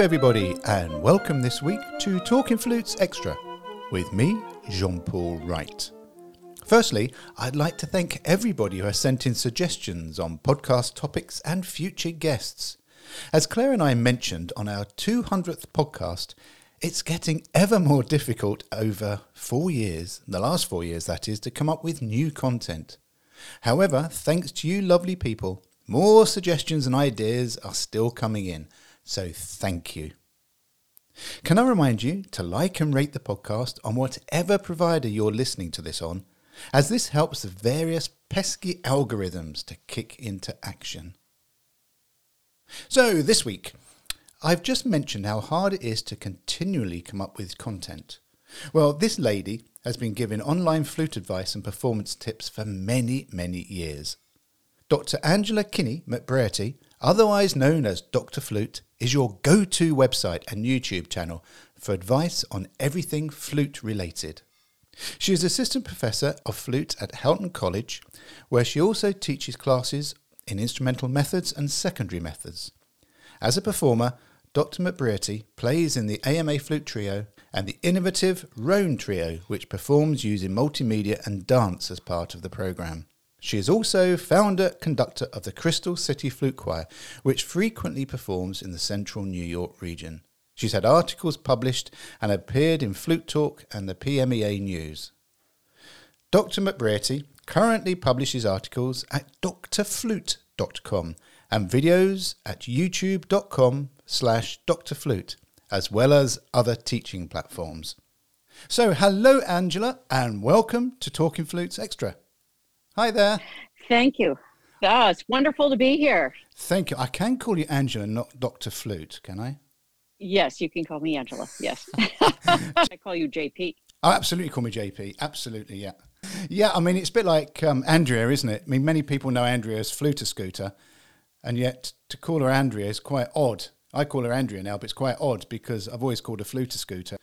everybody, and welcome this week to Talking Flutes Extra with me, Jean Paul Wright. Firstly, I'd like to thank everybody who has sent in suggestions on podcast topics and future guests. As Claire and I mentioned on our 200th podcast, it's getting ever more difficult over four years, the last four years that is, to come up with new content. However, thanks to you lovely people, more suggestions and ideas are still coming in, so thank you. Can I remind you to like and rate the podcast on whatever provider you're listening to this on, as this helps the various pesky algorithms to kick into action. So, this week, I've just mentioned how hard it is to continually come up with content. Well, this lady has been giving online flute advice and performance tips for many, many years. Dr. Angela Kinney McBrearty, otherwise known as Dr. Flute, is your go to website and YouTube channel for advice on everything flute related. She is Assistant Professor of Flute at Houghton College, where she also teaches classes in instrumental methods and secondary methods. As a performer, Dr. McBrearty plays in the AMA Flute Trio and the innovative Roan Trio, which performs using multimedia and dance as part of the programme. She is also founder conductor of the Crystal City Flute Choir, which frequently performs in the central New York region. She's had articles published and appeared in Flute Talk and the PMEA News. Dr. McBrearty currently publishes articles at drflute.com and videos at youtube.com slash drflute, as well as other teaching platforms. So, hello, Angela, and welcome to Talking Flutes Extra. Hi there. Thank you. Oh, it's wonderful to be here. Thank you. I can call you Angela, not Dr. Flute, can I? Yes, you can call me Angela. Yes. I call you JP. Oh, absolutely call me JP. Absolutely, yeah. Yeah, I mean, it's a bit like um, Andrea, isn't it? I mean, many people know Andrea as Fluter Scooter, and yet to call her Andrea is quite odd. I call her Andrea now, but it's quite odd because I've always called her Fluter Scooter.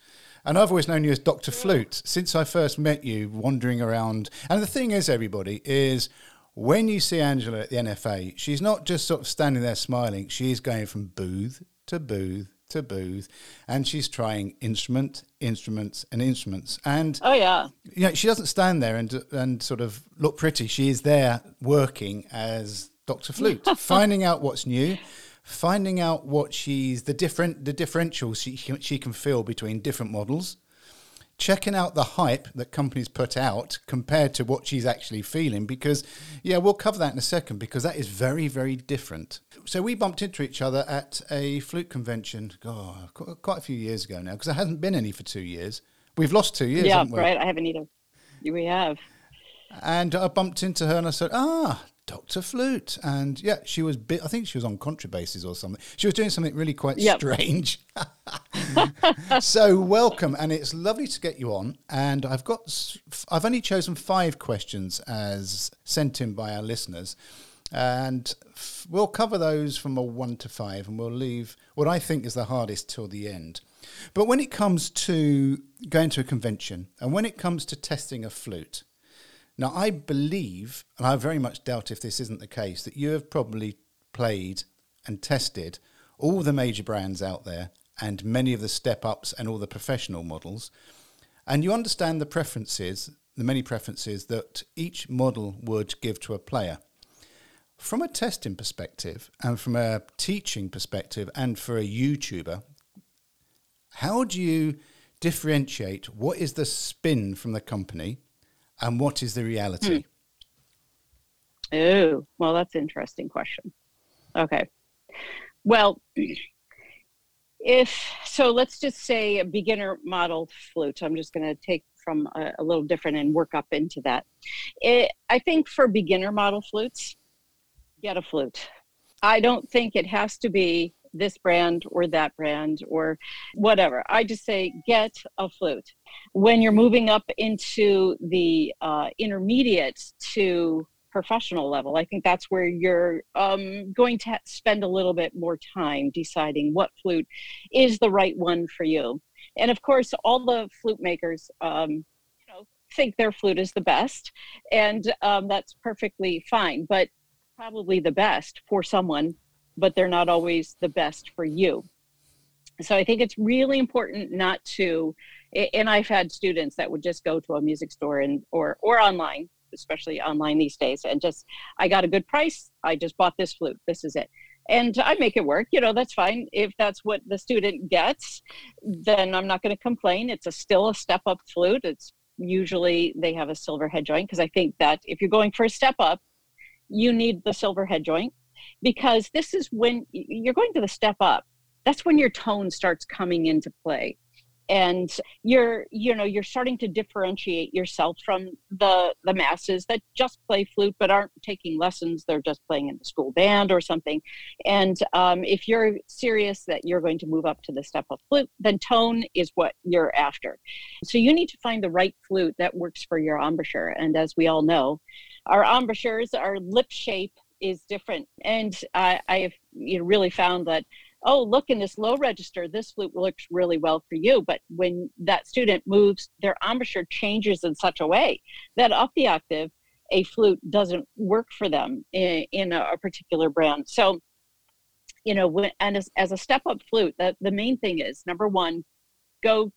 And I've always known you as Dr. Flute since I first met you wandering around. And the thing is, everybody, is when you see Angela at the NFA, she's not just sort of standing there smiling. She's going from booth to booth to booth and she's trying instrument, instruments, and instruments. And Oh, yeah. you know, she doesn't stand there and and sort of look pretty. She is there working as Dr. Flute, finding out what's new, finding out what she's the different the differentials she she can feel between different models, checking out the hype that companies put out compared to what she's actually feeling. Because yeah, we'll cover that in a second because that is very very different. So we bumped into each other at a flute convention. God, quite a few years ago now because there hasn't been any for two years. We've lost two years, yeah, right. I haven't either. We have. And I bumped into her and I said, "Ah, Doctor Flute." And yeah, she was. Bi- I think she was on contrabasses or something. She was doing something really quite Yep. strange. so welcome, and it's lovely to get you on. And I've got. I've only chosen five questions as sent in by our listeners, and f- we'll cover those from a one to five, and we'll leave what I think is the hardest till the end. But when it comes to going to a convention, and when it comes to testing a flute. Now, I believe, and I very much doubt if this isn't the case, that you have probably played and tested all the major brands out there and many of the step ups and all the professional models. And you understand the preferences, the many preferences that each model would give to a player. From a testing perspective and from a teaching perspective and for a YouTuber, how do you differentiate what is the spin from the company and what is the reality? Oh, well, that's an interesting question. Okay. Well, if so, let's just say a beginner model flute. I'm just going to take from a, a little different and work up into that. It, I think for beginner model flutes, get a flute. I don't think it has to be this brand or that brand or whatever. I just say get a flute. When you're moving up into the uh, intermediate to professional level, I think that's where you're um, going to spend a little bit more time deciding what flute is the right one for you. And of course, all the flute makers, um, you know, think their flute is the best, and um, that's perfectly fine. But probably the best for someone, but they're not always the best for you. So I think it's really important not to. And I've had students that would just go to a music store and or or online, especially online these days, and just I got a good price. I just bought this flute. This is it and I make it work. You know, that's fine. If that's what the student gets, then I'm not going to complain. It's a still a step up flute. It's usually they have a silver head joint because I think that if you're going for a step up, you need the silver head joint because this is when you're going to the step up. That's when your tone starts coming into play. And you're you know you're starting to differentiate yourself from the the masses that just play flute but aren't taking lessons. They're just playing in the school band or something. And um, if you're serious that you're going to move up to the step up flute then tone is what you're after. So you need to find the right flute that works for your embouchure. And as we all know our embouchures are lip shape is different and i have you know, really found that oh, look in this low register, this flute looks really well for you. But when that student moves, their embouchure changes in such a way that up the octave, a flute doesn't work for them in, in a, a, particular brand. So, you know, when, and as, as a step up flute, that the main thing is number one, go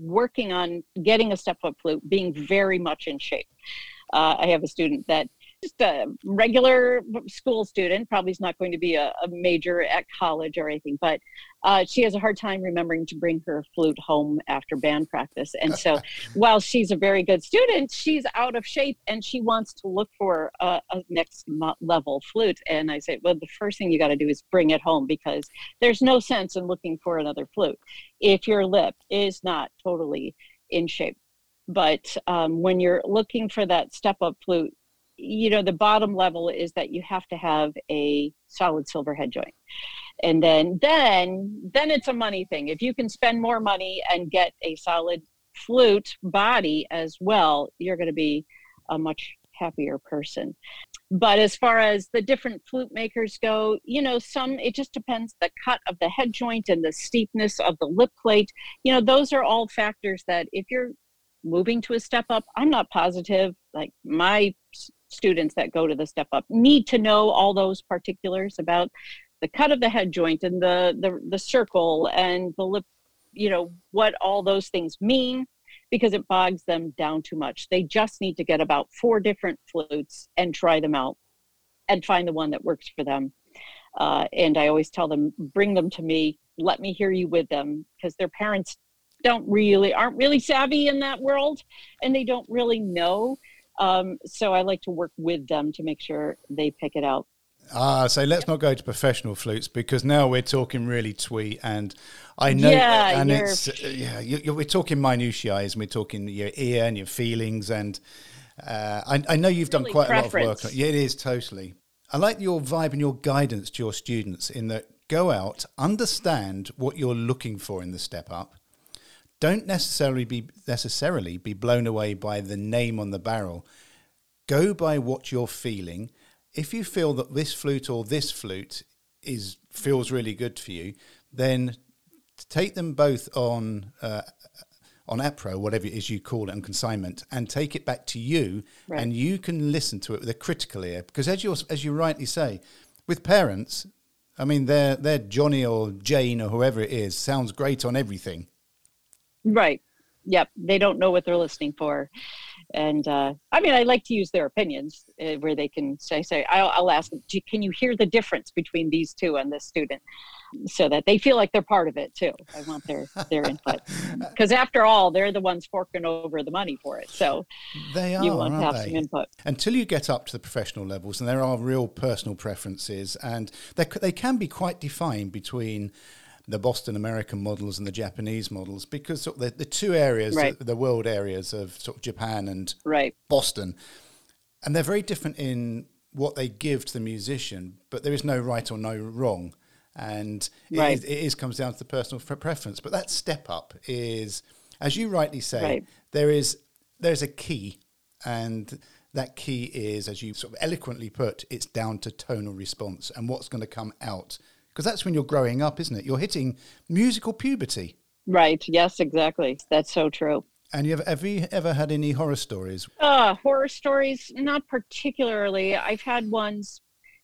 working on getting a step up flute, being very much in shape. Uh, I have a student that just a regular school student, probably is not going to be a, a major at college or anything, but uh, she has a hard time remembering to bring her flute home after band practice. And so while she's a very good student, she's out of shape and she wants to look for a, a next level flute. And I say, well, the first thing you got to do is bring it home because there's no sense in looking for another flute if your lip is not totally in shape. But um, when you're looking for that step up flute, you know the bottom level is that you have to have a solid silver head joint. And then then then it's a money thing. If you can spend more money and get a solid flute body as well you're going to be a much happier person. But as far as the different flute makers go you know some it just depends the cut of the head joint and the steepness of the lip plate. You know those are all factors that if you're moving to a step up i'm not positive like my students that go to the step up need to know all those particulars about the cut of the head joint and the the, the circle and the lip you know what all those things mean because it bogs them down too much. They just need to get about four different flutes and try them out and find the one that works for them. Uh, and i always tell them bring them to me. Let me hear you with them because their parents don't really aren't really savvy in that world and they don't really know um, so I like to work with them to make sure they pick it out. Ah, so let's not go to professional flutes because now we're talking really twee, and I know, yeah, and it's uh, yeah, you, we're talking minutiae, and we're talking your ear and your feelings, and uh, I, I, know you've done quite preference. a lot of work. Yeah, it is totally. I like your vibe and your guidance to your students in that go out, understand what you're looking for in the step up, don't necessarily be necessarily be blown away by the name on the barrel. Go by what you're feeling. If you feel that this flute or this flute is feels really good for you, then take them both on uh, on APRO, whatever it is you call it, on consignment, and take it back to you, right. and you can listen to it with a critical ear. Because as you as you rightly say, with parents, I mean, their their Johnny or Jane or whoever it is sounds great on everything. Right. Yep. They don't know what they're listening for. And uh, I mean, I like to use their opinions uh, where they can say, say, I'll, I'll ask them, can you hear the difference between these two and this student? So that they feel like they're part of it too. I want their, their input. Because after all, they're the ones forking over the money for it. So they are, you want to have they? some input. Until you get up to the professional levels, and there are real personal preferences, and they, they can be quite defined between the Boston American models and the Japanese models because sort of the, the two areas, right. the, the, world areas of sort of Japan and right. Boston, and they're very different in what they give to the musician, but there is no right or no wrong. and it, Right. is, it is comes down to the personal pre- preference. But that step up is, as you rightly say, there is there's a key, and that key is, as you sort of eloquently put, it's down to tonal response and what's going to come out. Because that's when you're growing up, isn't it? You're hitting musical puberty. Right. Yes, exactly. That's so true. And you have, have you ever had any horror stories? Uh, horror stories, not particularly. I've had ones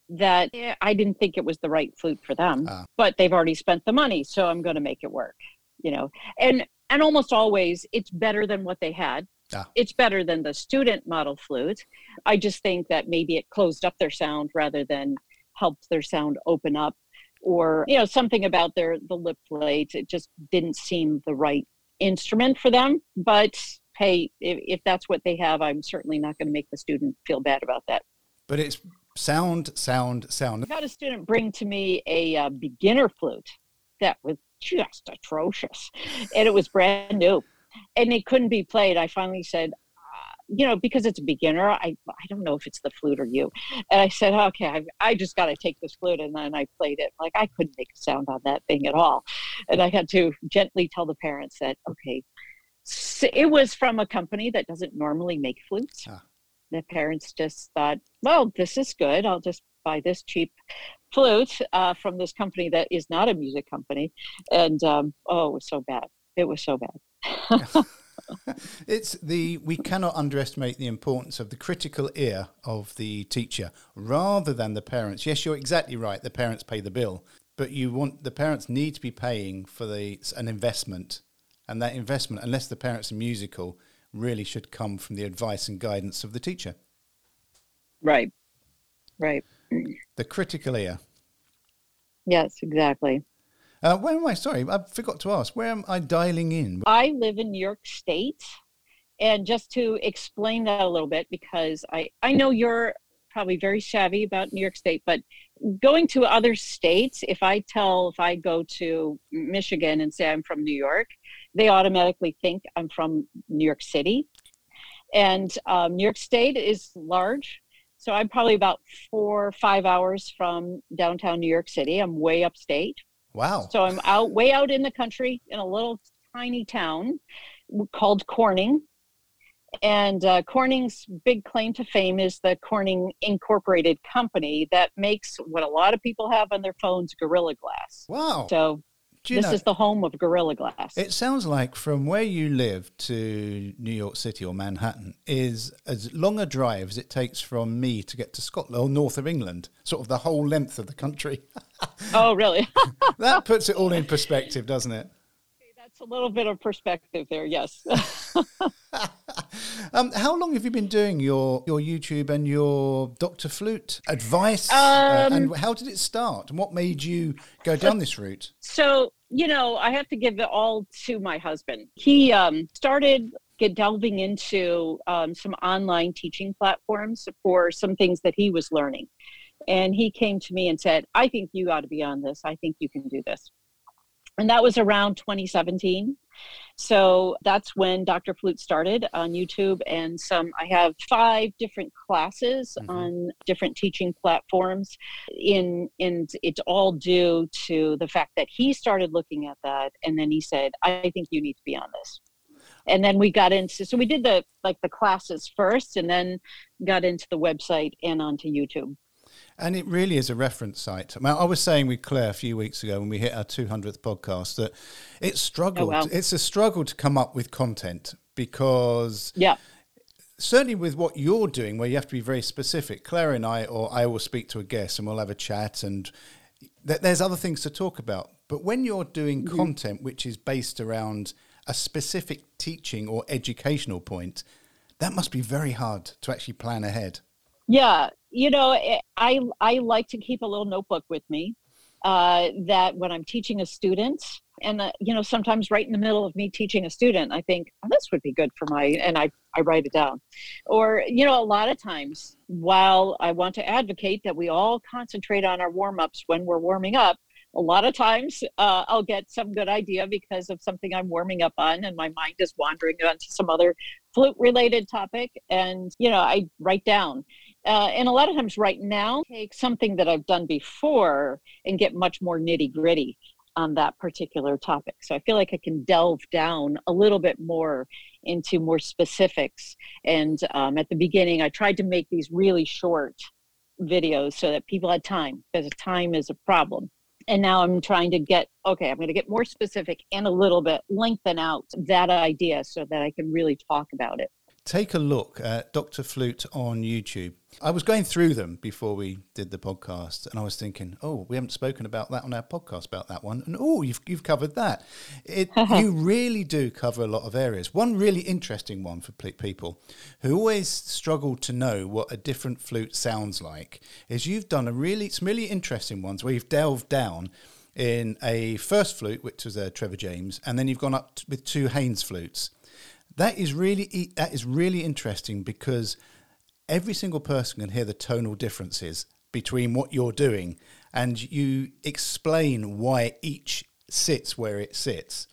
that eh, I didn't think it was the right flute for them, Ah. but they've already spent the money, so I'm going to make it work. You know, and and almost always it's better than what they had. Ah. It's better than the student model flute. I just think that maybe it closed up their sound rather than helped their sound open up, or you know something about their the lip plate. It just didn't seem the right instrument for them. But hey, if, if that's what they have, I'm certainly not going to make the student feel bad about that. But it's sound, sound, sound. I had a student bring to me a uh, beginner flute that was just atrocious, and it was brand new, and it couldn't be played. I finally said, you know, because it's a beginner, I I don't know if it's the flute or you, and I said, okay, I, I just got to take this flute, and then I played it. Like I couldn't make a sound on that thing at all, and I had to gently tell the parents that, okay, s it was from a company that doesn't normally make flutes. Ah. The parents just thought, well, this is good. I'll just buy this cheap flute uh, from this company that is not a music company. And um, oh, it was so bad. It was so bad. It's the we cannot underestimate the importance of the critical ear of the teacher rather than the parents. Yes, you're exactly right. The parents pay the bill, but you want the parents need to be paying for the an investment, and that investment, unless the parents are musical, really should come from the advice and guidance of the teacher. Right. Right. Mm. The critical ear. Yes, exactly. Uh, where am I? Sorry, I forgot to ask. Where am I dialing in? I live in New York State. And just to explain that a little bit, because I, I know you're probably very savvy about New York State, but going to other states, if I tell, if I go to Michigan and say I'm from New York, they automatically think I'm from New York City. And um, New York State is large. So I'm probably about four or five hours from downtown New York City. I'm way upstate. Wow. So I'm out, way out in the country in a little tiny town called Corning. And uh, Corning's big claim to fame is the Corning Incorporated company that makes what a lot of people have on their phones Gorilla Glass. Wow. So Do you this know, is the home of Gorilla Glass. It sounds like from where you live to New York City or Manhattan is as long a drive as it takes from me to get to Scotland or north of England, sort of the whole length of the country. oh, really? that puts it all in perspective, doesn't it? That's a little bit of perspective there, yes. Um, how long have you been doing your, your YouTube and your Dr. Flute advice? Uh, Um, and how did it start? And what made you go down this route? so you know i have to give it all to my husband he um, started get delving into um, some online teaching platforms for some things that he was learning and he came to me and said i think you ought to be on this i think you can do this and that was around 2017 so that's when dr flute started on youtube and some i have five different classes Mhm. on different teaching platforms. In and it's all due to the fact that he started looking at that and then he said i think you need to be on this. And then we got into so we did the like the classes first and then got into the website and onto youtube And it really is a reference site. I, mean, I was saying with Claire a few weeks ago when we hit our 200th podcast that it's oh, struggled. wow. It's a struggle to come up with content because yeah certainly with what you're doing, where you have to be very specific, Claire and I, or I will speak to a guest and we'll have a chat, and th- there's other things to talk about. But when you're doing mm-hmm. content which is based around a specific teaching or educational point, that must be very hard to actually plan ahead. Yeah, you know, eh, I I like to keep a little notebook with me uh, that when I'm teaching a student, and uh, you know, sometimes right in the middle of me teaching a student, I think oh, this would be good for my, and I I write it down, or you know, a lot of times while I want to advocate that we all concentrate on our warm ups when we're warming up. A lot of times, uh, I'll get some good idea because of something I'm warming up on, and my mind is wandering onto some other flute related topic. And, you know, I write down Uh, and a lot of times right now, take something that I've done before and get much more nitty gritty on that particular topic. So I feel like I can delve down a little bit more into more specifics. And um, at the beginning, I tried to make these really short videos so that people had time because time is a problem. And now I'm trying to get, okay, I'm going to get more specific and a little bit lengthen out that idea so that I can really talk about it take a look at Dr. Flute on YouTube. I was going through them before we did the podcast, and I was thinking, oh, we haven't spoken about that on our podcast about that one, and oh, you've you've covered that. It, you really do cover a lot of areas. One really interesting one for people who always struggle to know what a different flute sounds like is you've done a really some really interesting ones where you've delved down in a first flute, which was a Trevor James, and then you've gone up with two Haynes flutes that is really that is really interesting because every single person can hear the tonal differences between what you're doing and you explain why each sits where it sits.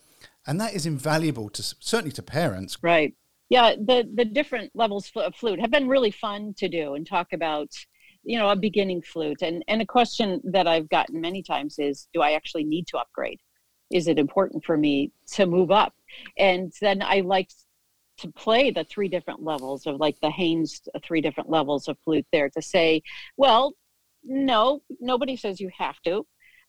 And that is invaluable to certainly to parents. Right. Yeah the the different levels of flute have been really fun to do and talk about you know a beginning flute. And and a question that i've gotten many times is do i actually need to upgrade? Is it important for me to move up? And then i like to play the three different levels of like the Haynes uh, three different levels of flute there to say, well, no, nobody says you have to.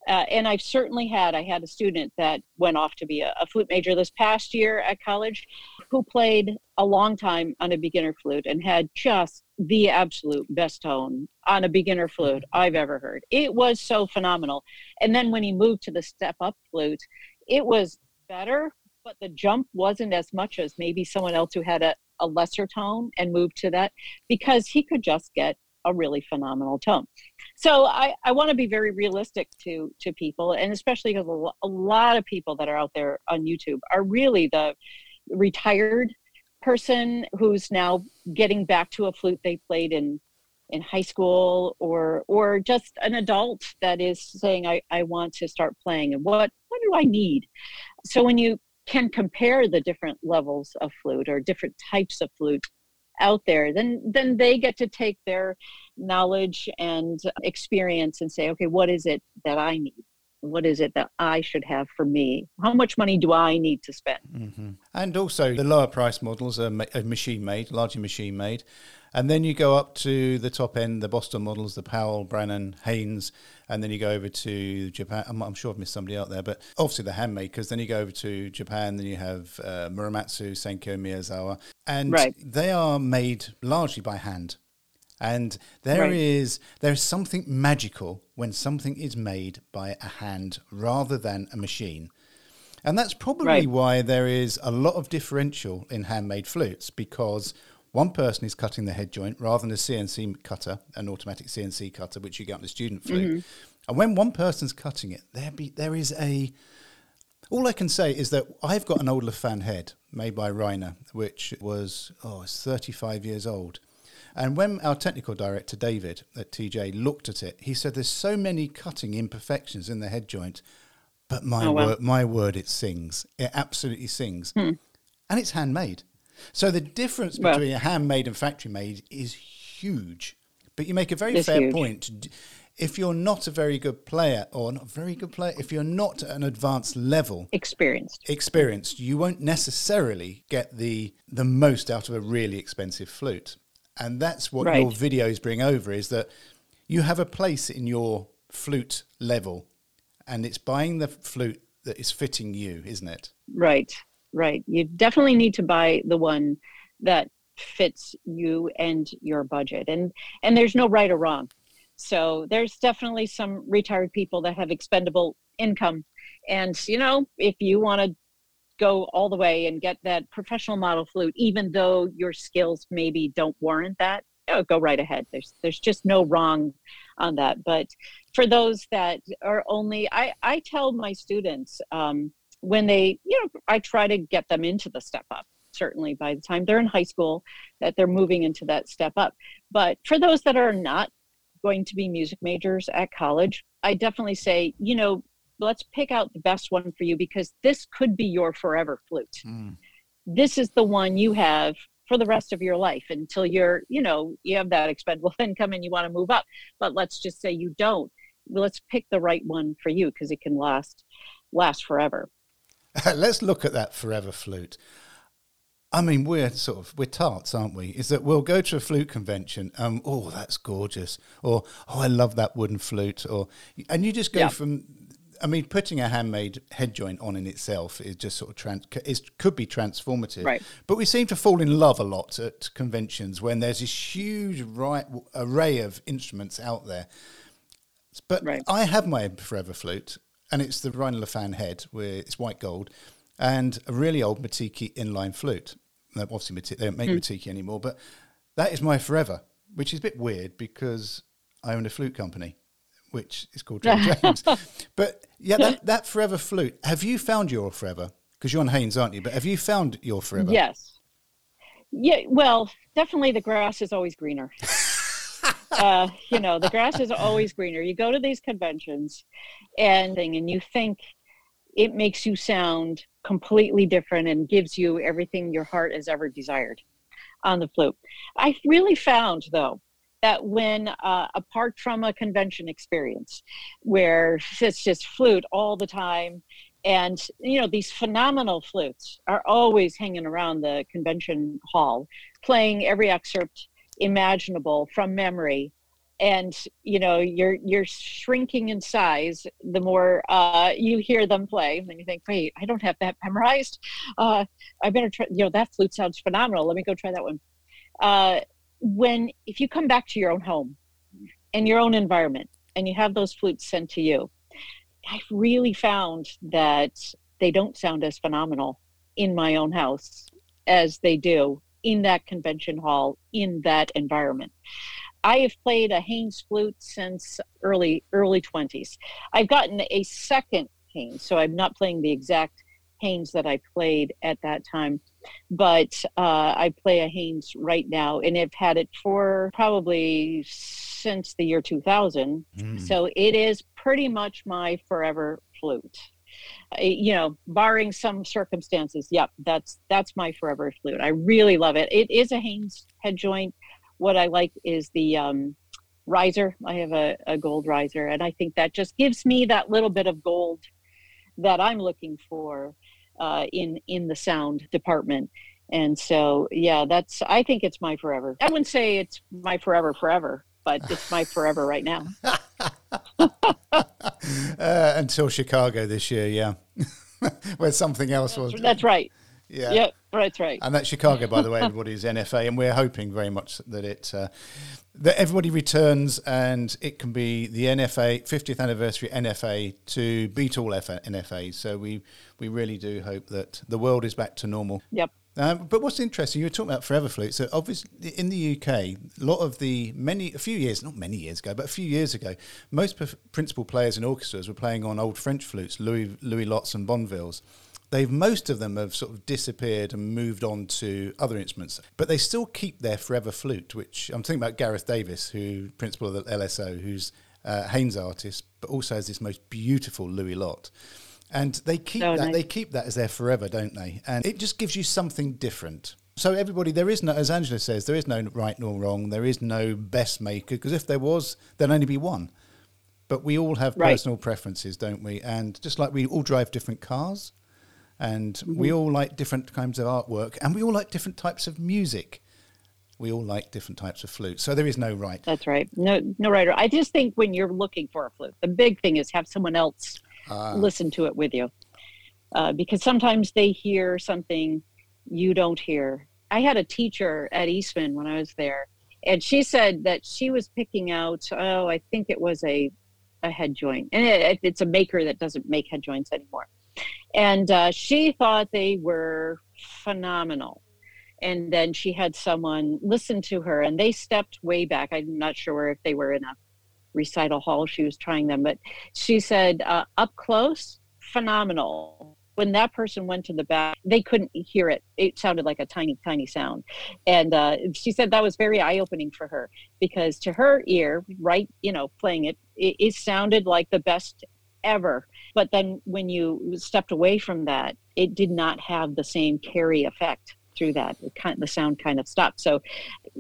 Uh, and I've certainly had, I had a student that went off to be a, a, flute major this past year at college who played a long time on a beginner flute and had just the absolute best tone on a beginner flute I've ever heard. It was so phenomenal. And then when he moved to the step up flute, it was better, but the jump wasn't as much as maybe someone else who had a, a lesser tone and moved to that because he could just get a really phenomenal tone. So I, I want to be very realistic to to people, and especially because a lot of people that are out there on YouTube are really the retired person who's now getting back to a flute they played in in high school or or just an adult that is saying I, I want to start playing and what what do I need? So when you can compare the different levels of flute or different types of flute out there then then they get to take their knowledge and experience and say okay what is it that i need what is it that I should have for me? How much money do I need to spend? Mm-hmm. And also, the lower price models are, machine made, largely machine made. And then you go up to the top end, the Boston models, the Powell, Brannen, Haynes, and then you go over to Japan. I'm, I'm sure I've missed somebody out there, but obviously the handmakers. Then you go over to Japan, then you have uh, Muramatsu, Sankyo, Miyazawa, and right. they are made largely by hand. And there right. is there is something magical when something is made by a hand rather than a machine. And that's probably right. why there is a lot of differential in handmade flutes because one person is cutting the head joint rather than a CNC cutter, an automatic CNC cutter, which you get on the student flute. Mm-hmm. And when one person's cutting it, there be there is a. All I can say is that I've got an old Lafin head made by Rainer, which was oh, it's 35 years old. And when our technical director David at TJ looked at it, he said, "There's so many cutting imperfections in the head joint, but my oh, word, my word, it sings. It absolutely sings, hmm. and it's handmade." So the difference between a handmade and factory made is huge. But you make a very fair huge. point. If you're not a very good player, or not a very good player, if you're not at an advanced level, experienced, experienced, you won't necessarily get the the most out of a really expensive flute. And that's what right. your videos bring over is that you have a place in your flute level, and it's buying the flute that is fitting you, isn't it? Right right. You definitely need to buy the one that fits you and your budget. And and there's no right or wrong. So there's definitely some retired people that have expendable income. And you know, if you want to go all the way and get that professional model flute, even though your skills maybe don't warrant that, oh, go right ahead. There's there's just no wrong on that. But for those that are only, I I tell my students, um, when they, you know, I try to get them into the step up. Certainly by the time they're in high school, that they're moving into that step up. But for those that are not going to be music majors at college, I definitely say, you know, let's pick out the best one for you because this could be your forever flute. Mm. This is the one you have for the rest of your life until you're, you know, you have that expendable income and you want to move up. But let's just say you don't. Let's pick the right one for you because it can last last forever. let's look at that forever flute. I mean, we're sort of we're tarts, aren't we? Is that we'll go to a flute convention, um, oh, that's gorgeous, or oh, I love that wooden flute, or and you just go yeah. from. I mean, putting a handmade head joint on in itself is just sort of trans, is, could be transformative. Right. But we seem to fall in love a lot at conventions when there's this huge right array of instruments out there. But right. I have my forever flute, and it's the Rainer Lafin head, where it's white gold and a really old Mateki inline flute. Obviously, they don't make mm. Mateki anymore, but that is my forever, which is a bit weird because I own a flute company, which is called John James. but yeah, that, that forever flute. Have you found your forever? Because you're on Haynes, aren't you? But have you found your forever? Yes. Yeah. Well, definitely, the grass is always greener. uh, you know, the grass is always greener. You go to these conventions, and and you think it makes you sound completely different and gives you everything your heart has ever desired on the flute. I really found, though, that when uh, apart from a convention experience where it's just flute all the time and you know these phenomenal flutes are always hanging around the convention hall playing every excerpt imaginable from memory. And you know you're you're shrinking in size the more uh, you hear them play and you think wait i don't have that memorized. Uh, i better try you know that flute sounds phenomenal. Let me go try that one. Uh, when if you come back to your own home and your own environment and you have those flutes sent to you i've really found that they don't sound as phenomenal in my own house as they do in that convention hall in that environment I have played a Haynes flute since early early 20s. I've gotten a second Haynes, so I'm not playing the exact Haynes that I played at that time, but uh, I play a Haynes right now, and I've had it for probably since the year 2000. Mm. So it is pretty much my forever flute. You know, barring some circumstances, yep, that's that's my forever flute. I really love it. It is a Haynes head joint what I like is the um, riser. I have a, a gold riser, and I think that just gives me that little bit of gold that I'm looking for uh, in in the sound department. And so, yeah, that's. I think it's my forever. I wouldn't say it's my forever, forever, but it's my forever right now. uh, until Chicago this year, yeah, where something else was. That's right. Yeah. Yep. Right. Right. And that's Chicago, by the way. Everybody's NFA, and we're hoping very much that it uh, that everybody returns and it can be the NFA 50th anniversary NFA to beat all NFAs. So we we really do hope that the world is back to normal. Yep. Um, but what's interesting, you were talking about Forever Flute. So obviously, in the UK, a lot of the many, a few years, not many years ago, but a few years ago, most principal players in orchestras were playing on old French flutes, Louis Louis Lots and Bonnevilles they've most of them have sort of disappeared and moved on to other instruments, but they still keep their forever flute. Which I'm thinking about Gareth Davies, who principal of the LSO, who's a Haynes artist, but also has this most beautiful Louis Lot. And they keep that they keep that as their forever, don't they? And it just gives you something different. So everybody, there is no, as Angela says, there is no right nor wrong. There is no best maker because if there was, there'd only be one. But we all have right. personal preferences, don't we? And just like we all drive different cars, and mm-hmm. we all like different kinds of artwork, and we all like different types of music. We all like different types of flute, so there is no right. That's right. No, no right. I just think when you're looking for a flute, the big thing is have someone else uh, listen to it with you, uh, because sometimes they hear something you don't hear. I had a teacher at Eastman when I was there, and she said that she was picking out. Oh, I think it was a a head joint, and it, it's a maker that doesn't make head joints anymore and uh, she thought they were phenomenal and then she had someone listen to her and they stepped way back i'm not sure if they were in a recital hall she was trying them but she said uh, up close phenomenal. When that person went to the back they couldn't hear it. It sounded like a tiny tiny sound. And uh, she said that was very eye-opening for her because to her ear right you know playing it, it, it sounded like the best ever. But then when you stepped away from that, it did not have the same carry effect through that. Kind, the sound kind of stopped. So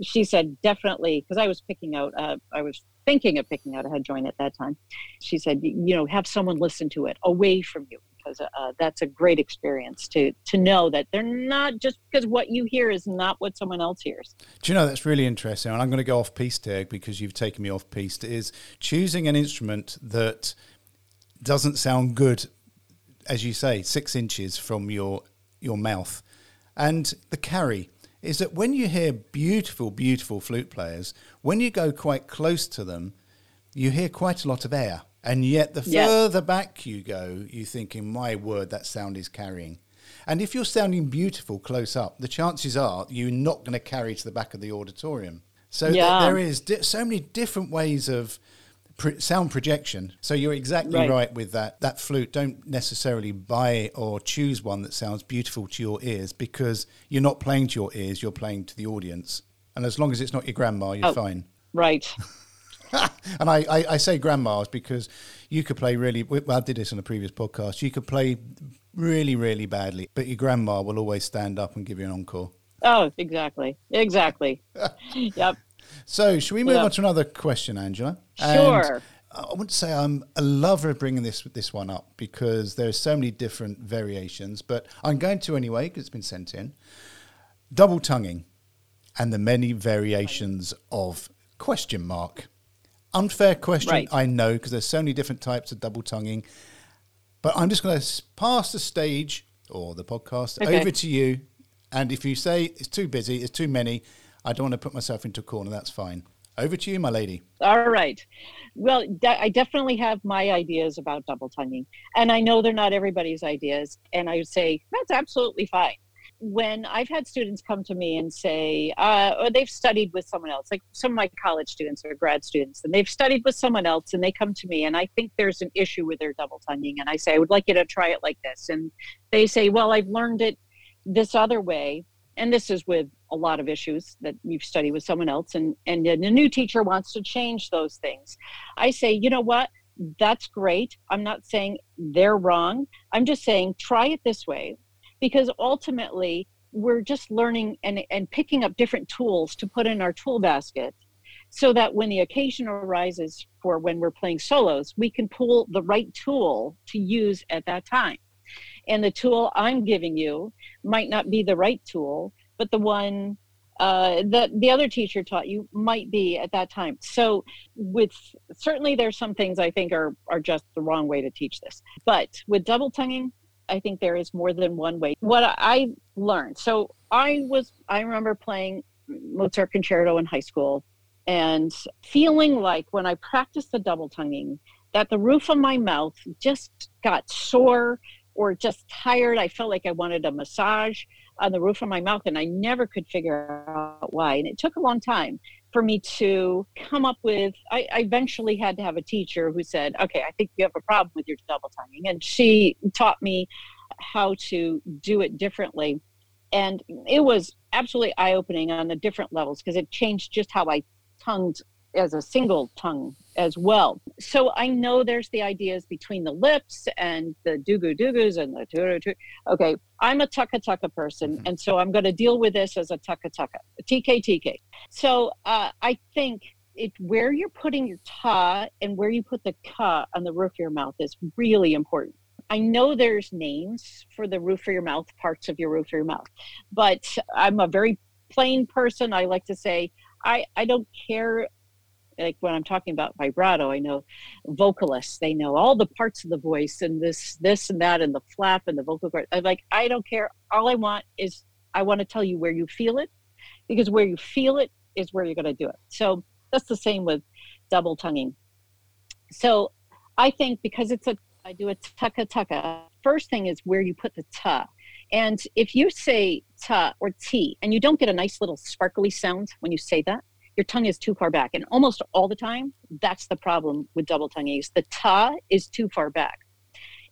she said, definitely, because I was picking out, uh, I was thinking of picking out a head joint at that time. She said, you know, have someone listen to it away from you because uh, that's a great experience to to know that they're not just because what you hear is not what someone else hears. Do you know that's really interesting? And I'm going to go off piste there because you've taken me off piste. Is choosing an instrument that doesn't sound good, as you say, six inches from your your mouth, and the carry is that when you hear beautiful, beautiful flute players, when you go quite close to them, you hear quite a lot of air. And yet, the Yeah. further back you go, you're thinking, my word, that sound is carrying. And if you're sounding beautiful close up, the chances are you're not going to carry to the back of the auditorium. So th- there is di- so many different ways of sound projection. So you're exactly Right. right. with that. That flute, don't necessarily buy or choose one that sounds beautiful to your ears because you're not playing to your ears, you're playing to the audience. And as long as it's not your grandma, you're Oh. fine. Right. And I, I, I say grandmas because you could play really, well, I did this on a previous podcast. You could play really, really badly, but your grandma will always stand up and give you an encore. Oh, exactly. Exactly. yep. So, should we move on to another question, Angela? Sure. Uh, I wouldn't say I'm a lover of bringing this this one up because there are so many different variations, but I'm going to anyway because it's been sent in. Double tonguing and the many variations of question mark. Unfair question, Right. I know, because there's so many different types of double tonguing. But I'm just going to pass the stage or the podcast Okay. over to you. And if you say it's too busy, it's too many, I don't want to put myself into a corner. That's fine. Over to you, my lady. All right. Well, de- I definitely have my ideas about double tonguing, and I know they're not everybody's ideas. And I would say that's absolutely fine. When I've had students come to me and say, uh, or they've studied with someone else, like some of my college students or grad students, and they've studied with someone else, and they come to me, and I think there's an issue with their double tonguing, and I say, I would like you to try it like this, and they say, Well, I've learned it this other way, and this is with a lot of issues that you've studied with someone else and and then a new teacher wants to change those things. I say you know what? That's great. I'm not saying they're wrong. I'm just saying try it this way. Because ultimately we're just learning and, and picking up different tools to put in our tool basket so that when the occasion arises for when we're playing solos we can pull the right tool to use at that time. And the tool i'm giving you might not be the right tool but the one uh, that the other teacher taught you might be at that time. So, with certainly there's some things I think are are just the wrong way to teach this. But with double tonguing, I think there is more than one way. What I learned, so I was I remember playing Mozart concerto in high school, and feeling like when I practiced the double tonguing, that the roof of my mouth just got sore or just tired. I felt like I wanted a massage on the roof of my mouth and I never could figure out why. And it took a long time for me to come up with I, I eventually had to have a teacher who said, Okay, I think you have a problem with your double tonguing. And she taught me how to do it differently. And it was absolutely eye opening on the different levels because it changed just how I tongued as a single tongue as well. So I know there's the ideas between the lips and the dugu dugus and the turu tu. Okay, I'm a tucka tucka person, and so I'm going to deal with this as a tucka tucka, TK TK. So uh, I think it where you're putting your ta and where you put the ka on the roof of your mouth is really important. I know there's names for the roof of your mouth, parts of your roof of your mouth, but I'm a very plain person. I like to say I, I don't care like when I'm talking about vibrato, I know vocalists, they know all the parts of the voice and this, this and that, and the flap and the vocal cord. I'm like, I don't care. All I want is I want to tell you where you feel it, because where you feel it is where you're going to do it. So that's the same with double tonguing. So I think because it's a, I do a tucka tucka. First thing is where you put the ta. And if you say ta or t, and you don't get a nice little sparkly sound when you say that, your tongue is too far back. And almost all the time, that's the problem with double tonguing is the ta is too far back.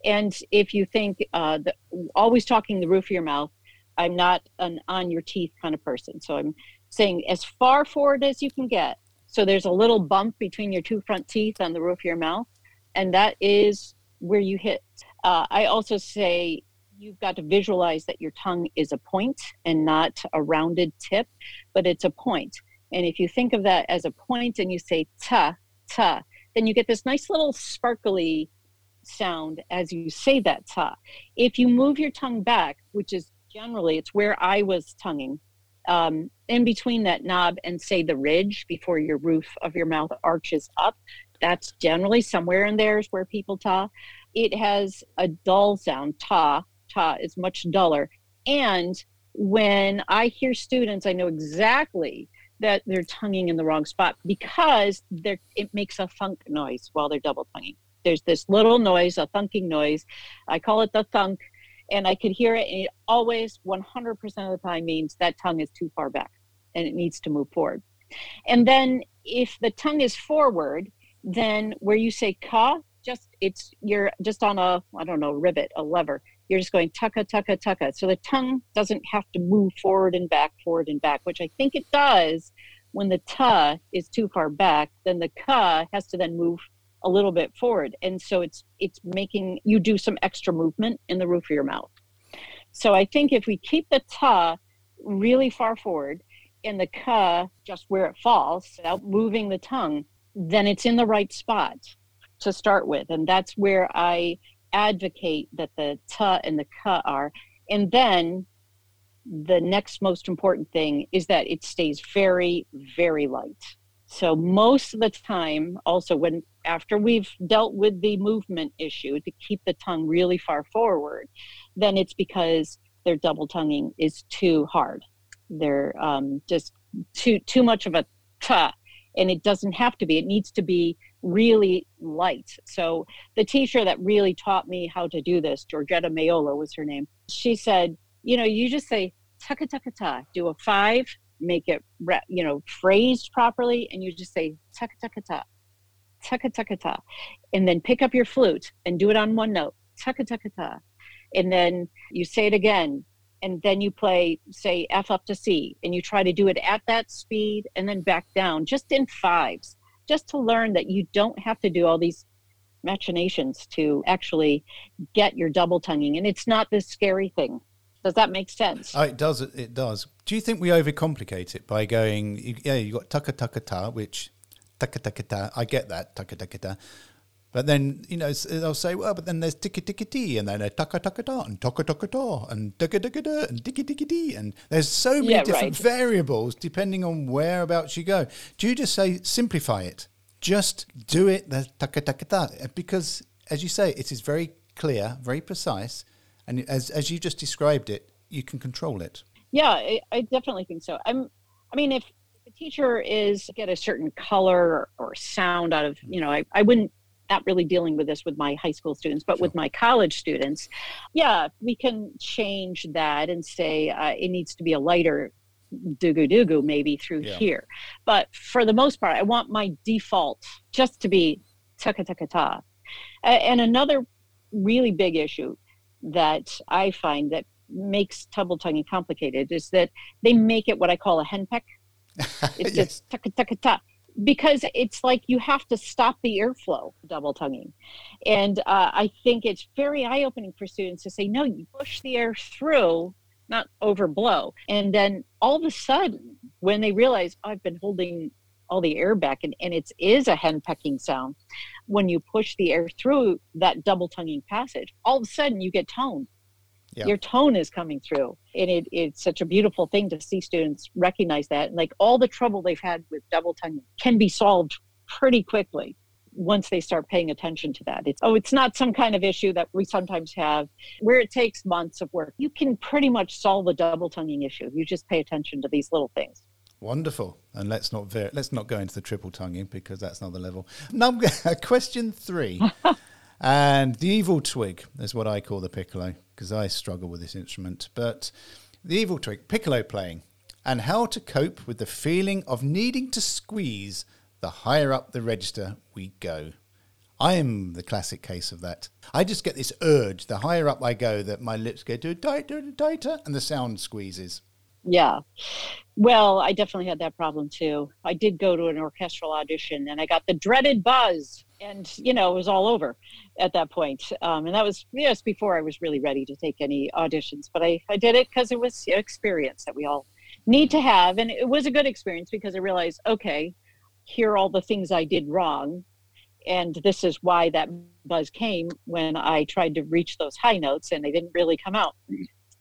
And if you think uh, the, always talking the roof of your mouth, I'm not an on your teeth kind of person. So I'm saying as far forward as you can get. So there's a little bump between your two front teeth on the roof of your mouth, and that is where you hit. Uh, I also say you've got to visualize that your tongue is a point and not a rounded tip, but it's a point. And if you think of that as a point and you say ta, ta, then you get this nice little sparkly sound as you say that ta. If you move your tongue back, which is generally it's where I was tonguing, um, in between that knob and say the ridge before your roof of your mouth arches up, that's generally somewhere in there is where people ta. It has a dull sound, ta, ta is much duller. And when I hear students, I know exactly that they're tonguing in the wrong spot because it makes a thunk noise while they're double tonguing. There's this little noise, a thunking noise. I call it the thunk, and I could hear it, and it always 100% of the time means that tongue is too far back and it needs to move forward. And then if the tongue is forward, then where you say ka, just it's you're just on a I don't know rivet, a lever. You're just going tucka tucka tucka. So the tongue doesn't have to move forward and back, forward and back, which I think it does when the ta is too far back. Then the ka has to then move a little bit forward, and so it's it's making you do some extra movement in the roof of your mouth. So I think if we keep the ta really far forward and the ka just where it falls without moving the tongue, then it's in the right spot to start with. And that's where I advocate that the ta and the ka are. And then the next most important thing is that it stays very, very light. So most of the time, also when after we've dealt with the movement issue to keep the tongue really far forward, then it's because their double tonguing is too hard. They're um, just too too much of a ta, and it doesn't have to be. It needs to be really light. So the teacher that really taught me how to do this, Georgetta Mayola was her name. She said, you know, you just say tucka tucka ta, do a five, make it you know phrased properly, and you just say tucka tucka ta, tucka tucka ta, and then pick up your flute and do it on one note, tucka tucka ta, and then you say it again, and then you play say F up to C, and you try to do it at that speed and then back down, just in fives just to learn that you don't have to do all these machinations to actually get your double tonguing. And it's not this scary thing. Does that make sense? Oh, it does it does. Do you think we overcomplicate it by going yeah you got taka taka ta which taka taka ta i get that taka taka ta but then, you know, they'll say, well, but then there's tiki tiki ti, and then a taka taka ta, and taka taka ta, and taka taka da, and tiki tiki ti. And there's so many yeah, different right. variables depending on whereabouts you go. Do you just say, simplify it? Just do it, the taka taka ta. Because, as you say, it is very clear, very precise. And as, as you just described it, you can control it. Yeah, I, I definitely think so. I'm, I mean, if the teacher is get a certain color or sound out of, you know, I, I wouldn't not really dealing with this with my high school students, but sure. with my college students, yeah, we can change that and say uh, it needs to be a lighter dugu dugu maybe through yeah. here. But for the most part, I want my default just to be taka taka ta. And another really big issue that I find that makes double tonguing complicated is that they make it what I call a henpeck. It's yes. just taka taka ta because it's like you have to stop the airflow double tonguing. And uh, i think it's very eye-opening for students to say no you push the air through not overblow. And then all of a sudden when they realize oh, i've been holding all the air back and, and it is a hen pecking sound when you push the air through that double tonguing passage all of a sudden you get tone yeah. your tone is coming through. And it, it's such a beautiful thing to see students recognize that. And like all the trouble they've had with double tonguing can be solved pretty quickly once they start paying attention to that. It's oh it's not some kind of issue that we sometimes have where it takes months of work. You can pretty much solve a double tonguing issue. You just pay attention to these little things. Wonderful, and let's not ver- let's not go into the triple tonguing because that's not the level. Number question three, and the evil twig is what I call the piccolo because I struggle with this instrument. But the evil twig, piccolo playing, and how to cope with the feeling of needing to squeeze the higher up the register we go. I am the classic case of that. I just get this urge, the higher up I go, that my lips get tighter and tighter, and the sound squeezes. Yeah. Well, I definitely had that problem too. I did go to an orchestral audition and I got the dreaded buzz, and you know, it was all over at that point. Um, and that was yes before I was really ready to take any auditions, but I, I did it because it was experience that we all need to have. And it was a good experience because I realized, okay, here are all the things I did wrong. And this is why that buzz came when I tried to reach those high notes and they didn't really come out.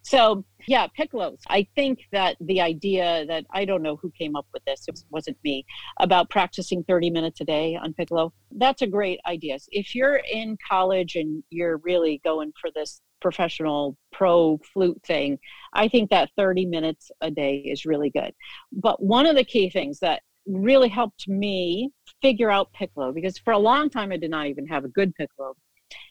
So, yeah, piccolos. I think that the idea that I don't know who came up with this, it wasn't me, about practicing 30 minutes a day on piccolo, that's a great idea. If you're in college and you're really going for this professional pro flute thing, I think that 30 minutes a day is really good. But one of the key things that really helped me figure out piccolo, because for a long time I did not even have a good piccolo,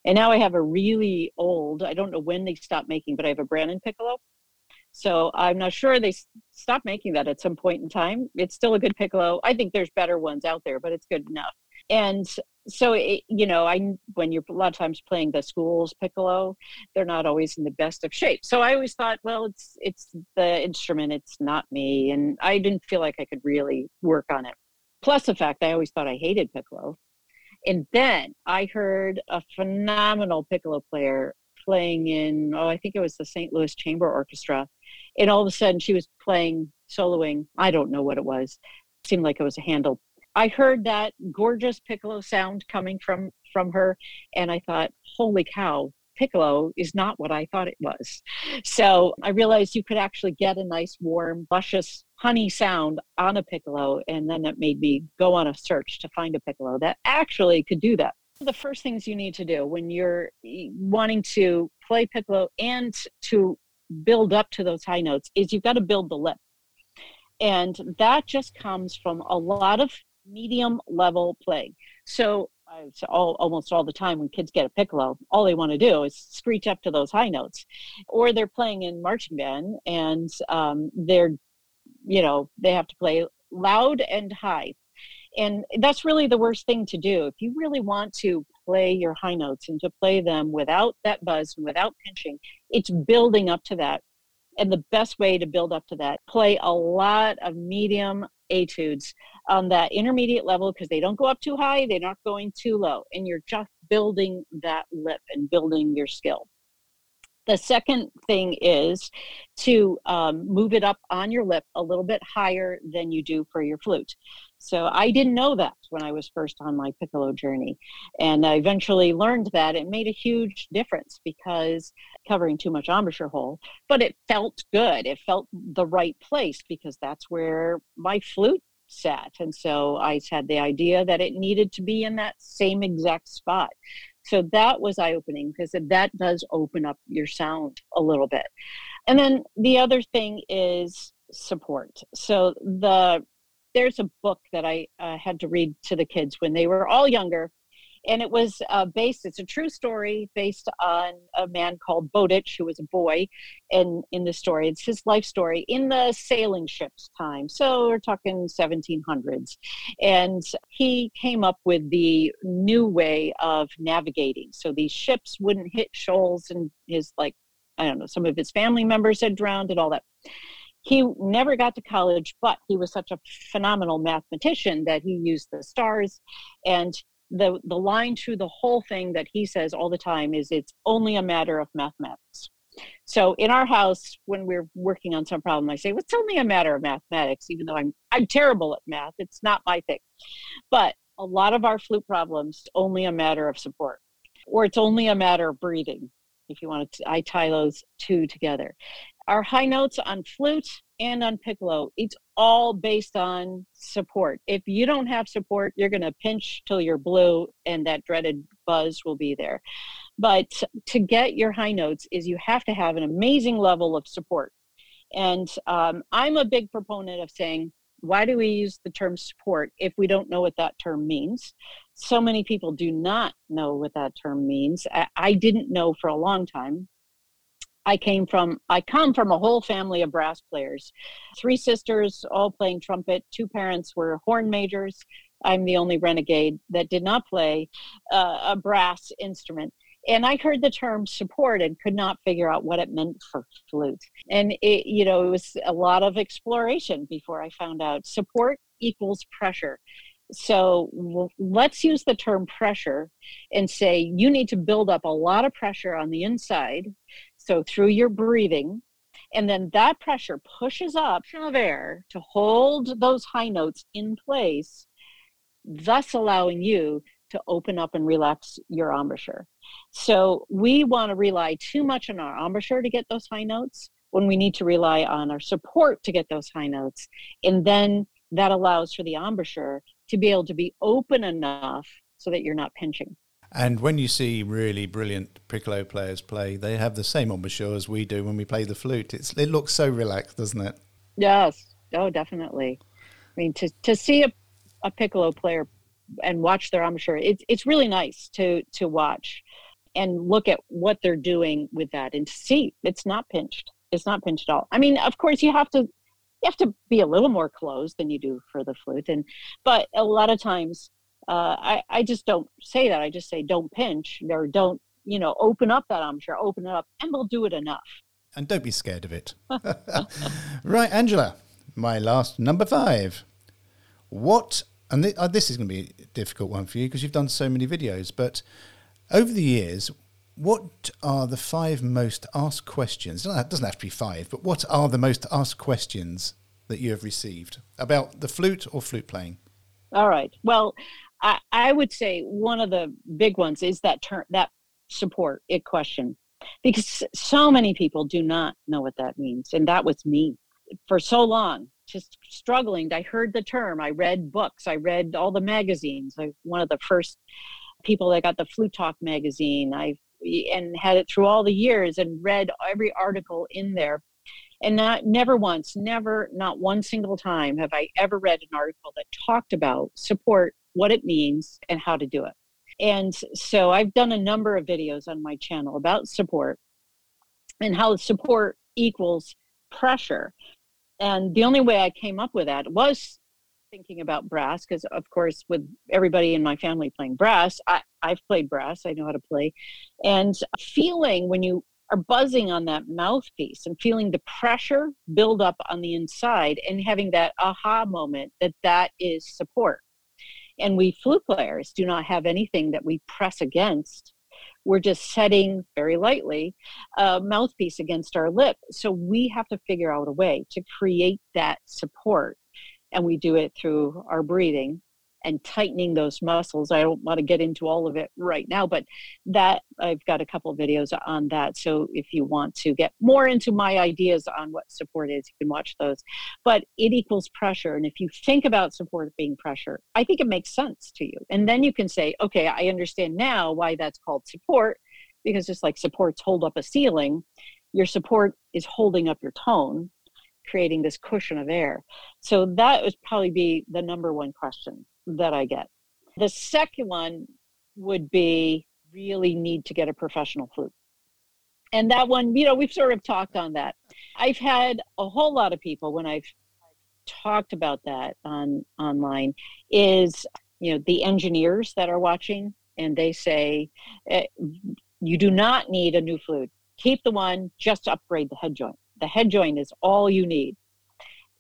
and now I have a really old, I don't know when they stopped making, but I have a Brannen piccolo. So I'm not sure they stopped making that at some point in time. It's still a good piccolo. I think there's better ones out there, but it's good enough. And so, it, you know, I when you're a lot of times playing the schools piccolo, they're not always in the best of shape. So I always thought, well, it's it's the instrument, it's not me, and I didn't feel like I could really work on it. Plus the fact I always thought I hated piccolo. And then I heard a phenomenal piccolo player playing in, oh, I think it was the St. Louis Chamber Orchestra. And all of a sudden she was playing, soloing. I don't know what it was. It seemed like it was a Handel. I heard that gorgeous piccolo sound coming from from her, and I thought, holy cow, piccolo is not what I thought it was. So I realized you could actually get a nice, warm, luscious honey sound on a piccolo. And then it made me go on a search to find a piccolo that actually could do that. The first things you need to do when you're wanting to play piccolo and to build up to those high notes is you've got to build the lip. And that just comes from a lot of medium level playing. So all, almost all the time when kids get a piccolo, all they want to do is screech up to those high notes, or they're playing in marching band and um, they're, you know, they have to play loud and high, and that's really the worst thing to do. If you really want to play your high notes and to play them without that buzz and without pinching, it's building up to that. And the best way to build up to that, play a lot of medium etudes on that intermediate level because they don't go up too high, they're not going too low, and you're just building that lip and building your skill. The second thing is to um, move it up on your lip a little bit higher than you do for your flute. So I didn't know that when I was first on my piccolo journey. And I eventually learned that it made a huge difference because covering too much embouchure hole, but it felt good. It felt the right place because that's where my flute sat. And so I had the idea that it needed to be in that same exact spot. So that was eye opening because that does open up your sound a little bit. And then the other thing is support. So the there's a book that I uh, had to read to the kids when they were all younger and it was uh, based it's a true story based on a man called bowditch who was a boy and in the story. It's his life story in the sailing ships time. So we're talking 1700s and he came up with the new way of navigating. So these ships wouldn't hit shoals and his like i don't know some of his family members had drowned and all that he never got to college, but he was such a phenomenal mathematician that he used the stars. And the the line through the whole thing that he says all the time is it's only a matter of mathematics. So in our house when we're working on some problem i say well, it's only a matter of mathematics even though i'm i'm terrible at math. It's not my thing. But a lot of our flute problems only a matter of support or it's only a matter of breathing if you want to i tie those two together our high notes on flute and on piccolo, it's all based on support. If you don't have support, you're going to pinch till you're blue and that dreaded buzz will be there. But to get your high notes is you have to have an amazing level of support. And um, I'm a big proponent of saying, why do we use the term support if we don't know what that term means? So many people do not know what that term means. I, I didn't know for a long time I came from I come from a whole family of brass players. Three sisters all playing trumpet, two parents were horn majors. I'm the only renegade that did not play uh, a brass instrument. and I heard the term support and could not figure out what it meant for flute. And it, you know, it was a lot of exploration before I found out support equals pressure. So let's use the term pressure and say you need to build up a lot of pressure on the inside. So through your breathing, and then that pressure pushes up of air to hold those high notes in place, thus allowing you to open up and relax your embouchure. So we want to rely too much on our embouchure to get those high notes when we need to rely on our support to get those high notes. And then that allows for the embouchure to be able to be open enough so that you're not pinching. And when you see really brilliant piccolo players play, they have the same embouchure as we do when we play the flute. It's, it looks so relaxed, doesn't it? Yes. Oh, definitely. I mean, to, to see a, a piccolo player and watch their embouchure, it's, it's really nice to, to watch and look at what they're doing with that and see it's not pinched. It's not pinched at all. I mean, of course, you have to you have to be a little more closed than you do for the flute, and but a lot of times uh, I, I just don't say that. I just say don't pinch or don't, you know, open up that embouchure, open it up, and we'll do it enough. And don't be scared of it. right, Angela, my last number five. What, and th- uh, this is going to be a difficult one for you because you've done so many videos, but over the years, what are the five most asked questions? It doesn't have to be five, but what are the most asked questions that you have received about the flute or flute playing? All right. Well, I, I would say one of the big ones is that term, that support it question, because so many people do not know what that means, and that was me for so long, just struggling. I heard the term, I read books, I read all the magazines. I one of the first people that got the Flute Talk magazine. I and had it through all the years and read every article in there and not never once never not one single time have i ever read an article that talked about support what it means, and how to do it. And so I've done a number of videos on my channel about support and how support equals pressure. And the only way I came up with that was thinking about brass, because of course, with everybody in my family playing brass, I, I've played brass, I know how to play. And feeling when you are buzzing on that mouthpiece and feeling the pressure build up on the inside and having that aha moment that that is support and we flute players do not have anything that we press against. We're just setting very lightly a mouthpiece against our lip. So we have to figure out a way to create that support. And we do it through our breathing and tightening those muscles. I don't want to get into all of it right now, but that I've got a couple videos on that. So if you want to get more into my ideas on what support is, you can watch those. But it equals pressure. And if you think about support being pressure, I think it makes sense to you. And then you can say, okay, I understand now why that's called support, because just like supports hold up a ceiling, your support is holding up your tone creating this cushion of air. So that would probably be the number one question that I get. The second one would be really need to get a professional flute. And that one, you know, we've sort of talked on that. I've had a whole lot of people when I've talked about that on online is, you know, the engineers that are watching and they say, eh, you do not need a new flute. Keep the one, just upgrade the head joint. The head joint is all you need.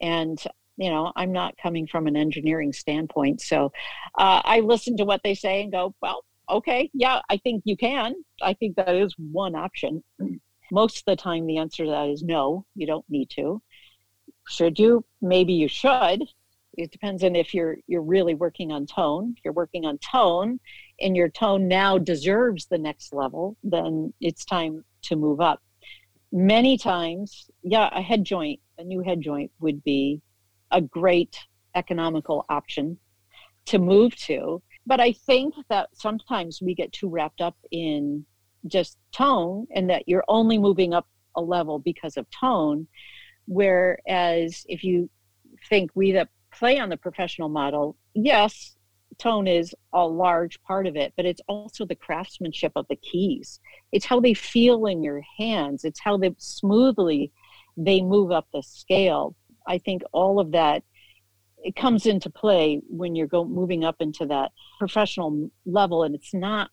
And you know i'm not coming from an engineering standpoint. So uh, i listen to what they say and go well okay yeah i think you can. I think that is one option. Most of the time the answer to that is no you don't need to. Should you? Maybe you should. It depends on if you're you're really working on tone. If you're working on tone and your tone now deserves the next level then it's time to move up. Many times yeah a head joint a new head joint would be a great economical option to move to. But I think that sometimes we get too wrapped up in just tone and that you're only moving up a level because of tone. Whereas if you think we that play on the professional model, yes, tone is a large part of it, but it's also the craftsmanship of the keys. It's how they feel in your hands. It's how they smoothly they move up the scale. I think all of that it comes into play when you're go, moving up into that professional level and it's not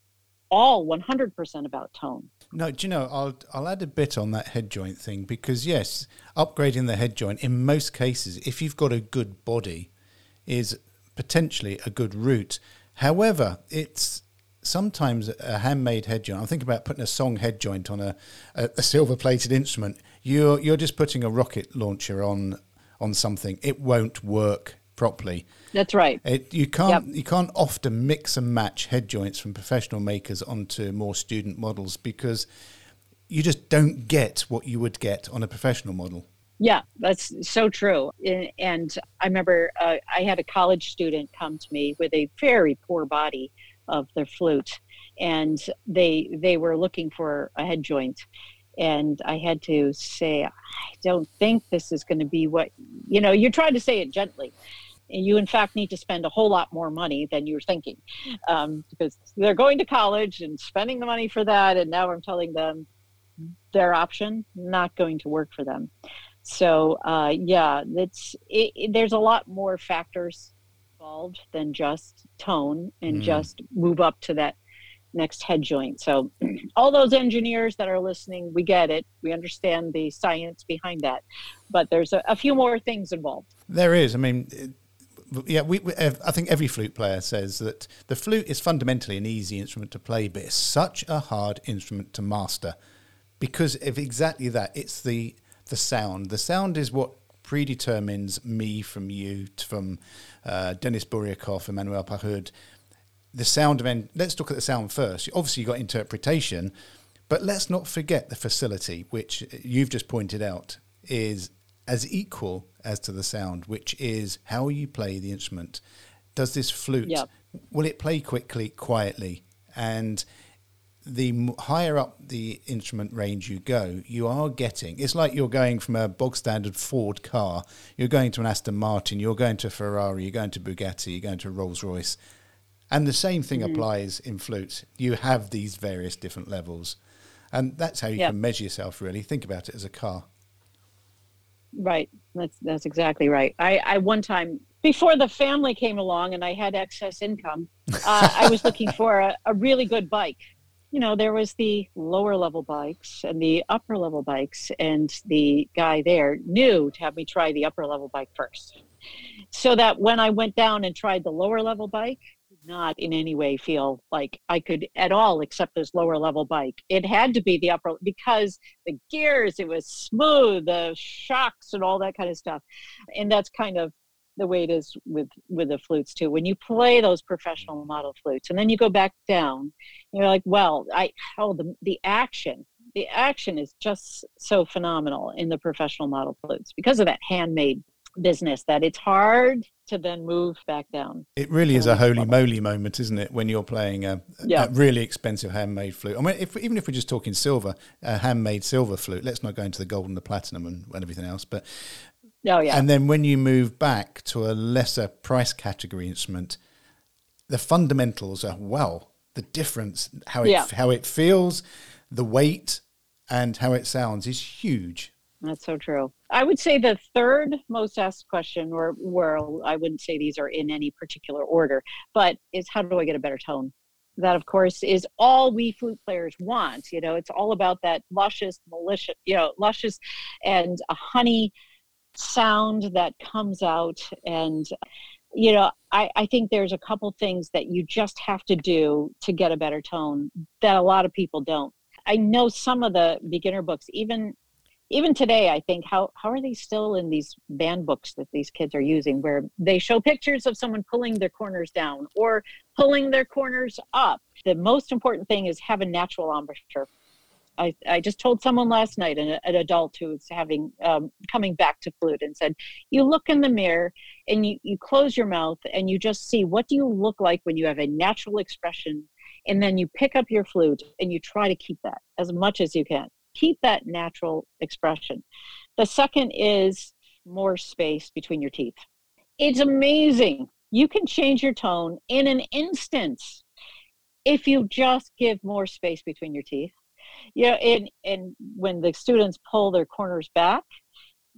all 100% about tone. No, do you know, I'll, I'll add a bit on that head joint thing because, yes, upgrading the head joint, in most cases, if you've got a good body, is potentially a good route. However, it's sometimes a handmade head joint. I'm thinking about putting a song head joint on a, a, a silver plated instrument. You're, you're just putting a rocket launcher on on something. It won't work properly. That's right. It, you can't yep. you can't often mix and match head joints from professional makers onto more student models because you just don't get what you would get on a professional model. Yeah, that's so true. And I remember uh, I had a college student come to me with a very poor body of their flute, and they they were looking for a head joint, and I had to say, I don't think this is going to be what you know. You're trying to say it gently, and you in fact need to spend a whole lot more money than you're thinking, um, because they're going to college and spending the money for that, and now I'm telling them their option not going to work for them. So uh, yeah, it's it, it, there's a lot more factors involved than just tone and mm. just move up to that next head joint. So all those engineers that are listening, we get it. We understand the science behind that, but there's a, a few more things involved. There is. I mean. Yeah, we, we, I think every flute player says that the flute is fundamentally an easy instrument to play, but it's such a hard instrument to master because of exactly that. It's the the sound. The sound is what predetermines me from you, from uh, Denis Buryakov, Emmanuel Pahud. The sound of, en- let's look at the sound first. Obviously, you've got interpretation, but let's not forget the facility, which you've just pointed out is as equal as to the sound, which is how you play the instrument. Does this flute, yep. will it play quickly, quietly? And the higher up the instrument range you go, you are getting. It's like you're going from a bog standard Ford car, you're going to an Aston Martin, you're going to a Ferrari, you're going to Bugatti, you're going to a Rolls Royce. And the same thing mm. applies in flute. You have these various different levels. And that's how you yep. can measure yourself, really. Think about it as a car. Right. That's that's exactly right. I, I one time before the family came along and I had excess income, uh, I was looking for a, a really good bike you know, there was the lower level bikes and the upper level bikes, and the guy there knew to have me try the upper level bike first. So that when I went down and tried the lower level bike, not in any way feel like I could at all accept this lower level bike. It had to be the upper because the gears, it was smooth, the shocks and all that kind of stuff. And that's kind of the way it is with with the flutes too when you play those professional model flutes and then you go back down you're like well i oh the, the action the action is just so phenomenal in the professional model flutes because of that handmade business that it's hard to then move back down. It really is a holy moly moment, isn't it, when you're playing a, yeah. a really expensive handmade flute? I mean, if, even if we're just talking silver, a handmade silver flute, let's not go into the gold and the platinum and, and everything else, but Oh, yeah. And then when you move back to a lesser price category instrument, the fundamentals are well, the difference, how it, yeah. how it feels, the weight, and how it sounds is huge. That's so true. I would say the third most asked question, or well, I wouldn't say these are in any particular order, but is how do I get a better tone? That, of course, is all we flute players want. You know, it's all about that luscious, malicious, you know, luscious and a honey sound that comes out and you know I, I think there's a couple things that you just have to do to get a better tone that a lot of people don't i know some of the beginner books even even today i think how how are they still in these band books that these kids are using where they show pictures of someone pulling their corners down or pulling their corners up the most important thing is have a natural embouchure I, I just told someone last night, an, an adult who's having um, coming back to flute, and said, "You look in the mirror and you, you close your mouth and you just see what do you look like when you have a natural expression, and then you pick up your flute and you try to keep that as much as you can. Keep that natural expression. The second is more space between your teeth. It's amazing. You can change your tone in an instant if you just give more space between your teeth you know, and and when the students pull their corners back,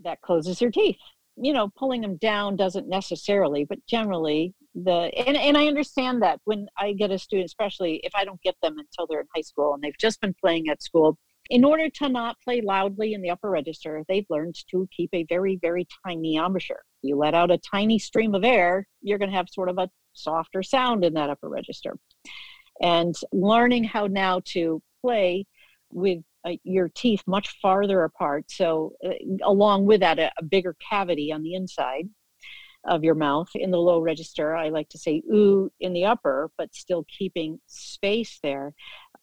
that closes their teeth. You know, pulling them down doesn't necessarily, but generally the and, and i understand that when i get a student especially if i don't get them until they're in high school and they've just been playing at school in order to not play loudly in the upper register they've learned to keep a very very tiny embouchure. You let out a tiny stream of air you're going to have sort of a softer sound in that upper register. And learning how now to play with uh, your teeth much farther apart so uh, along with that a, a bigger cavity on the inside of your mouth. In the low register. I like to say ooh in the upper, but still keeping space there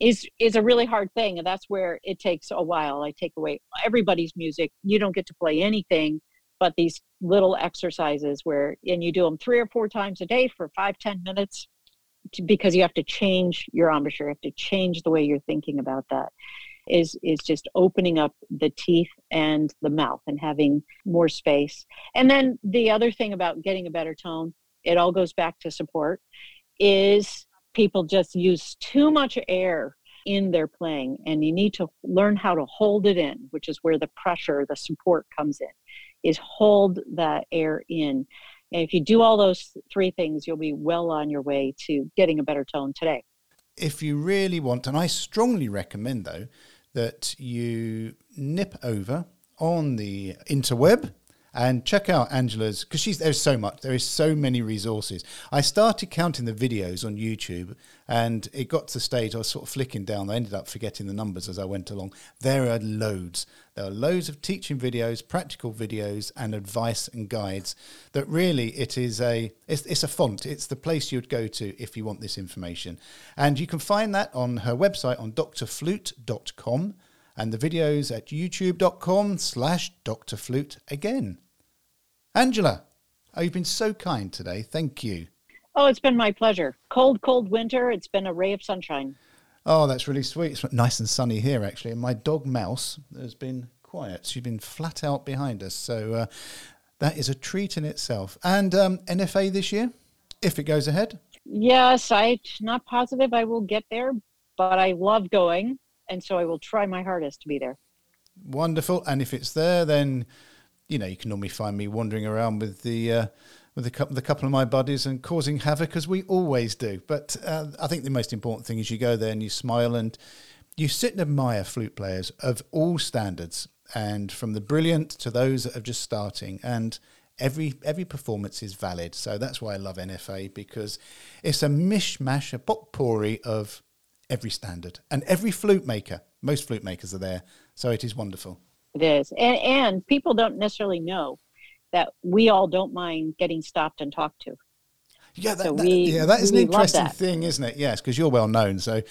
is is a really hard thing and that's where it takes a while. I take away everybody's music. You don't get to play anything but these little exercises where and you do them three or four times a day for five ten minutes to, because you have to change your embouchure you have to change the way you're thinking about that is is just opening up the teeth and the mouth and having more space. And then the other thing about getting a better tone, it all goes back to support, is people just use too much air in their playing and you need to learn how to hold it in, which is where the pressure, the support comes in, is hold that air in. And if you do all those three things, you'll be well on your way to getting a better tone today. If you really want, and I strongly recommend though, that you nip over on the interweb and check out Angela's because she's there's so much there is so many resources. I started counting the videos on YouTube and it got to the stage I was sort of flicking down. I ended up forgetting the numbers as I went along. There are loads. There are loads of teaching videos, practical videos, and advice and guides. That really it is a it's, it's a font. It's the place you'd go to if you want this information, and you can find that on her website on drflute.com and the videos at youtube.com slash drflute again. Angela, oh, you've been so kind today. Thank you. Oh, it's been my pleasure. Cold, cold winter. It's been a ray of sunshine. Oh, that's really sweet. It's nice and sunny here, actually. And my dog Mouse has been quiet. She's been flat out behind us. So uh, that is a treat in itself. And um, NFA this year, if it goes ahead? Yes, I'm not positive I will get there, but I love going and so I will try my hardest to be there. Wonderful. And if it's there, then you know you can normally find me wandering around with the. Uh, with a couple, the couple of my buddies and causing havoc as we always do. But uh, I think the most important thing is you go there and you smile and you sit and admire flute players of all standards, and from the brilliant to those that are just starting. And every every performance is valid. So that's why I love NFA because it's a mishmash, a potpourri of every standard and every flute maker. Most flute makers are there, so it is wonderful. It is, and and people don't necessarily know that we all don't mind getting stopped and talked to. Yeah, that, so we, yeah, that is an interesting thing, isn't it? Yes, because you're well known. So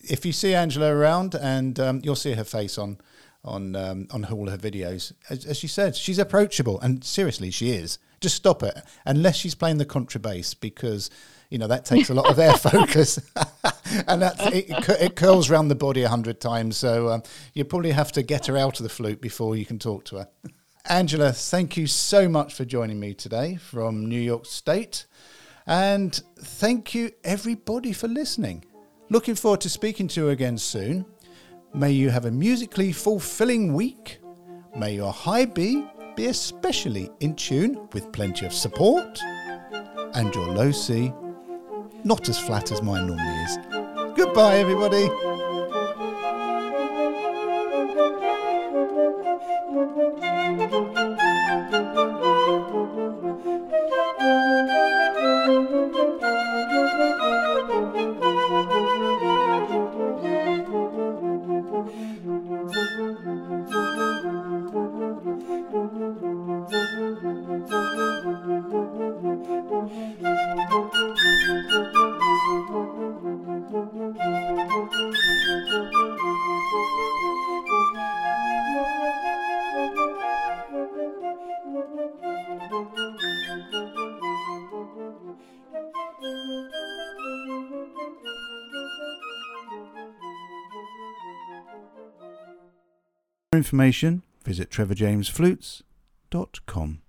if you see Angela around, and um, you'll see her face on on um, on all her videos, as, as she said, she's approachable, and seriously, she is. Just stop it, unless she's playing the contrabass, because you know that takes a lot of air focus. And that it, it, curls around the body a hundred times so um, you probably have to get her out of the flute before you can talk to her. Angela thank you so much for joining me today from new york state. And thank you everybody for listening. Looking forward to speaking to you again soon. May you have a musically fulfilling week. May your high b be especially in tune with plenty of support and your low C not as flat as mine normally is. Goodbye, everybody. Information, visit trevorjamesflutes.com.